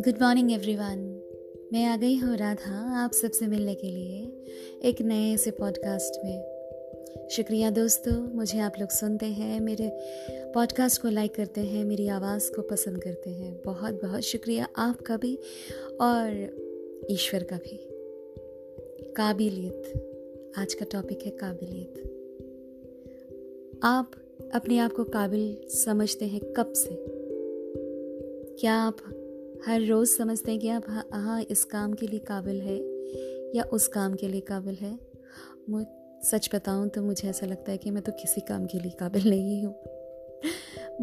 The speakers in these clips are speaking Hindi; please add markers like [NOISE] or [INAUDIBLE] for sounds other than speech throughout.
गुड मॉर्निंग एवरीवन मैं आ गई हूँ राधा आप सबसे मिलने के लिए एक नए से पॉडकास्ट में। शुक्रिया दोस्तों, मुझे आप लोग सुनते हैं, मेरे पॉडकास्ट को लाइक करते हैं, मेरी आवाज़ को पसंद करते हैं। बहुत बहुत शुक्रिया आपका भी और ईश्वर का भी। काबिलियत, आज का टॉपिक है काबिलियत। आप अपने आप को काबिल समझते हैं कब से? क्या आप हर रोज़ समझते हैं कि आप हाँ, इस काम के लिए काबिल है या उस काम के लिए काबिल है? मैं सच बताऊँ तो मुझे ऐसा लगता है कि मैं तो किसी काम के लिए काबिल नहीं हूँ।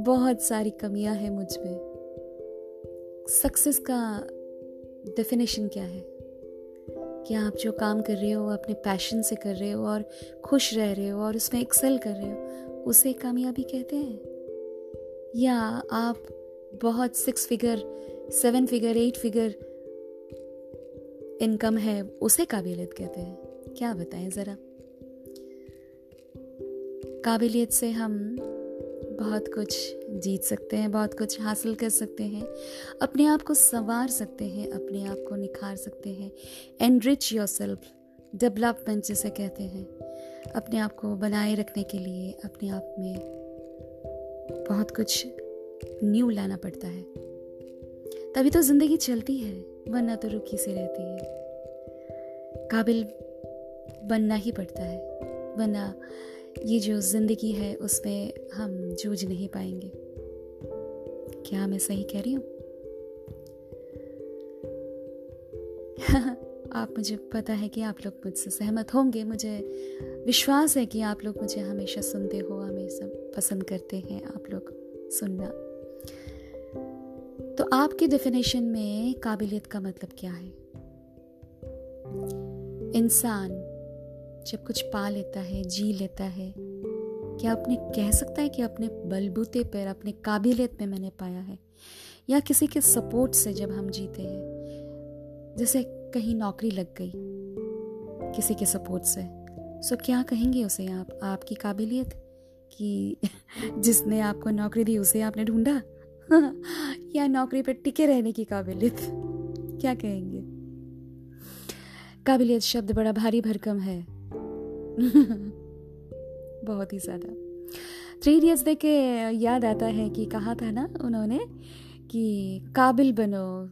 बहुत सारी कमियाँ हैं मुझमें। सक्सेस का डेफिनेशन क्या है? कि आप जो काम कर रहे हो अपने पैशन से कर रहे हो और खुश रह रहे हो और उसमें एक्सेल कर रहे हो? उसे कामयाबी कहते हैं? या आप बहुत six figure seven figure eight figure income है, उसे काबिलियत कहते हैं? क्या बताएँ ज़रा? काबिलियत से हम बहुत कुछ जीत सकते हैं, बहुत कुछ हासिल कर सकते हैं, अपने आप को संवार सकते हैं, अपने आप को निखार सकते हैं एनरिच योर सेल्फ डेवलपमेंट जिसे कहते हैं। अपने आप को बनाए रखने के लिए अपने आप में बहुत कुछ न्यू लाना पड़ता है। तभी तो ज़िंदगी चलती है, वरना तो रुकी से रहती है। काबिल बनना ही पड़ता है, वरना ये जो ज़िंदगी है, उसमें हम जूझ नहीं पाएँगे। क्या मैं सही कह रही हूँ? [LAUGHS] आप मुझे पता है कि आप लोग मुझसे सहमत होंगे। मुझे विश्वास है कि आप लोग मुझे हमेशा सुनते हो, हमेशा पसंद करते हैं आप लोग सुनना। तो आपकी डेफिनेशन में काबिलियत का मतलब क्या है? इंसान जब कुछ पा लेता है, जी लेता है, क्या अपने कह सकता है कि अपने बलबूते पर, अपने काबिलियत में मैंने पाया है? या किसी के सपोर्ट से जब हम जीते हैं जैसे कहीं नौकरी लग गई, किसी के सपोर्ट से। सो क्या कहेंगे उसे आप? आपकी काबिलियत कि [LAUGHS] जिसने आपको नौकरी दी, उसे आपने ढूंढा? [LAUGHS] या नौकरी पर टिके रहने की काबिलियत? [LAUGHS] क्या कहेंगे? काबिलियत शब्द बड़ा भारी भरकम है। बहुत ही ज़्यादा। थ्री इडियट्स देख के याद आता है कि कहा था ना उन्होंने कि काबिल बनो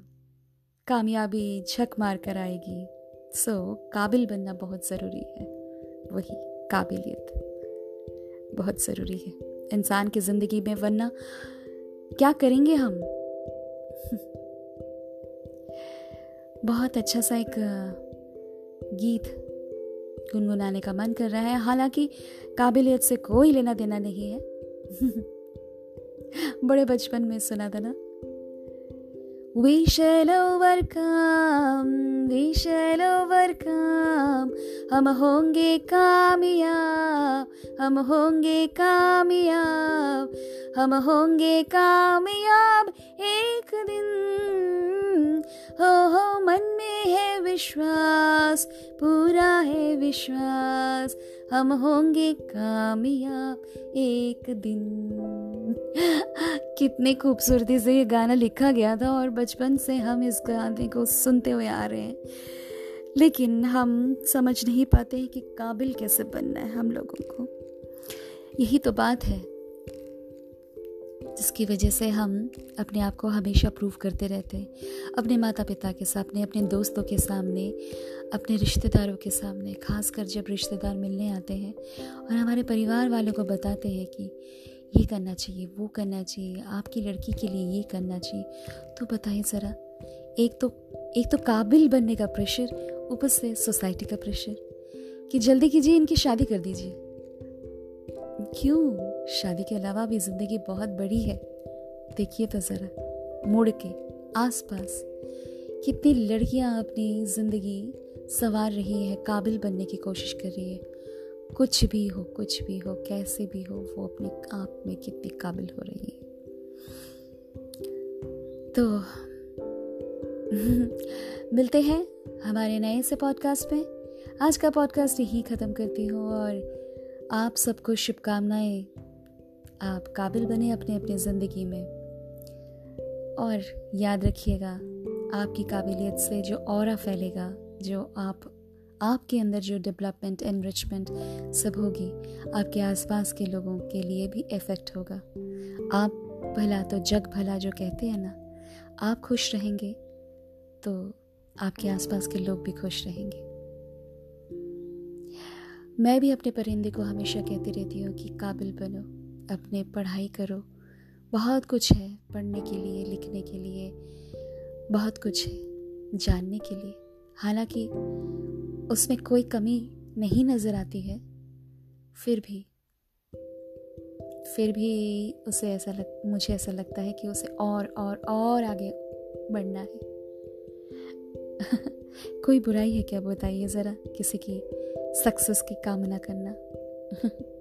कामयाबी झक मार कर आएगी। सो so, काबिल बनना बहुत ज़रूरी है। वही काबिलियत। बहुत ज़रूरी है। इंसान की ज़िंदगी में वरना क्या करेंगे हम? [LAUGHS] बहुत अच्छा सा एक गीत गुनगुनाने का मन कर रहा है। हालाँकि काबिलियत से कोई लेना देना नहीं है। [LAUGHS] बड़े बचपन में सुना था ना? We shall overcome, we shall overcome. हम होंगे कामयाब हम होंगे कामयाब हम होंगे कामयाब एक दिन हो हो मन में है विश्वास पूरा है विश्वास हम होंगे कामयाब एक दिन। कितने खूबसूरती से ये गाना लिखा गया था और बचपन से हम इस गाने को सुनते हुए आ रहे हैं। लेकिन हम समझ नहीं पाते कि काबिल कैसे बनना है हम लोगों को। यही तो बात है। जिसकी वजह से हम अपने आप को हमेशा प्रूव करते रहते हैं। अपने माता पिता के सामने, अपने दोस्तों के सामने, अपने रिश्तेदारों के सामने, खासकर जब रिश्तेदार मिलने आते हैं और हमारे परिवार वालों को बताते हैं कि ये करना चाहिए, वो करना चाहिए, आपकी लड़की के लिए ये करना चाहिए तो बताइए ज़रा, एक तो एक तो काबिल बनने का प्रेशर, ऊपर से सोसाइटी का प्रेशर कि जल्दी कीजिए, इनकी शादी कर दीजिए। क्यों? शादी के अलावा भी ज़िंदगी बहुत बड़ी है। देखिए तो ज़रा, मुड़ के आसपास कितनी लड़कियाँ अपनी ज़िंदगी संवार रही है, काबिल बनने की कोशिश कर रही है। कुछ भी हो, कुछ भी हो, कैसे भी हो, वो अपने आप में कितनी काबिल हो रही है। तो [LAUGHS] मिलते हैं हमारे नए से पॉडकास्ट में। आज का पॉडकास्ट यही ख़त्म करती हूँ और आप सबको शुभकामनाएँ। आप काबिल बने अपने अपने ज़िंदगी में। और याद रखिएगा, आपकी काबिलियत से जो और फैलेगा, जो आप, आपके अंदर जो डेवलपमेंट एनरिचमेंट सब होगी, आपके आसपास के लोगों के लिए भी इफ़ेक्ट होगा। आप भला तो जग भला जो कहते हैं ना, आप खुश रहेंगे तो आपके आसपास के लोग भी खुश रहेंगे। मैं भी अपने परिंदे को हमेशा कहती रहती हूँ कि काबिल बनो। अपने पढ़ाई करो। बहुत कुछ है पढ़ने के लिए, लिखने के लिए। बहुत कुछ है जानने के लिए। हालाँकि उसमें कोई कमी नहीं नज़र आती है। फिर भी फिर भी उसे ऐसा लग, मुझे ऐसा लगता है कि उसे और और और आगे बढ़ना है। [LAUGHS] कोई बुराई है क्या, बताइए ज़रा, किसी की सक्सेस की कामना करना? [LAUGHS]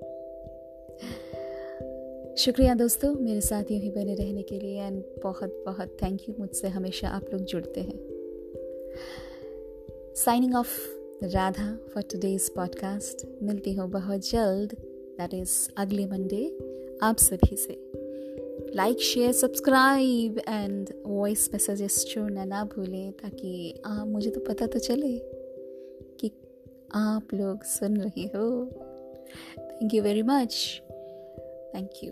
शुक्रिया दोस्तों, मेरे साथ यूँ ही बने रहने के लिए एंड बहुत बहुत थैंक यू मुझसे हमेशा आप लोग जुड़ते हैं। Signing off Radha for today's podcast मिलती हूँ बहुत जल्द। दैट इज़ अगले मंडे, आप सभी से। Like share subscribe and voice messages छोड़ना ना भूलें ताकि आप मुझे तो पता तो चले कि आप लोग सुन रहे हो। Thank you very much thank you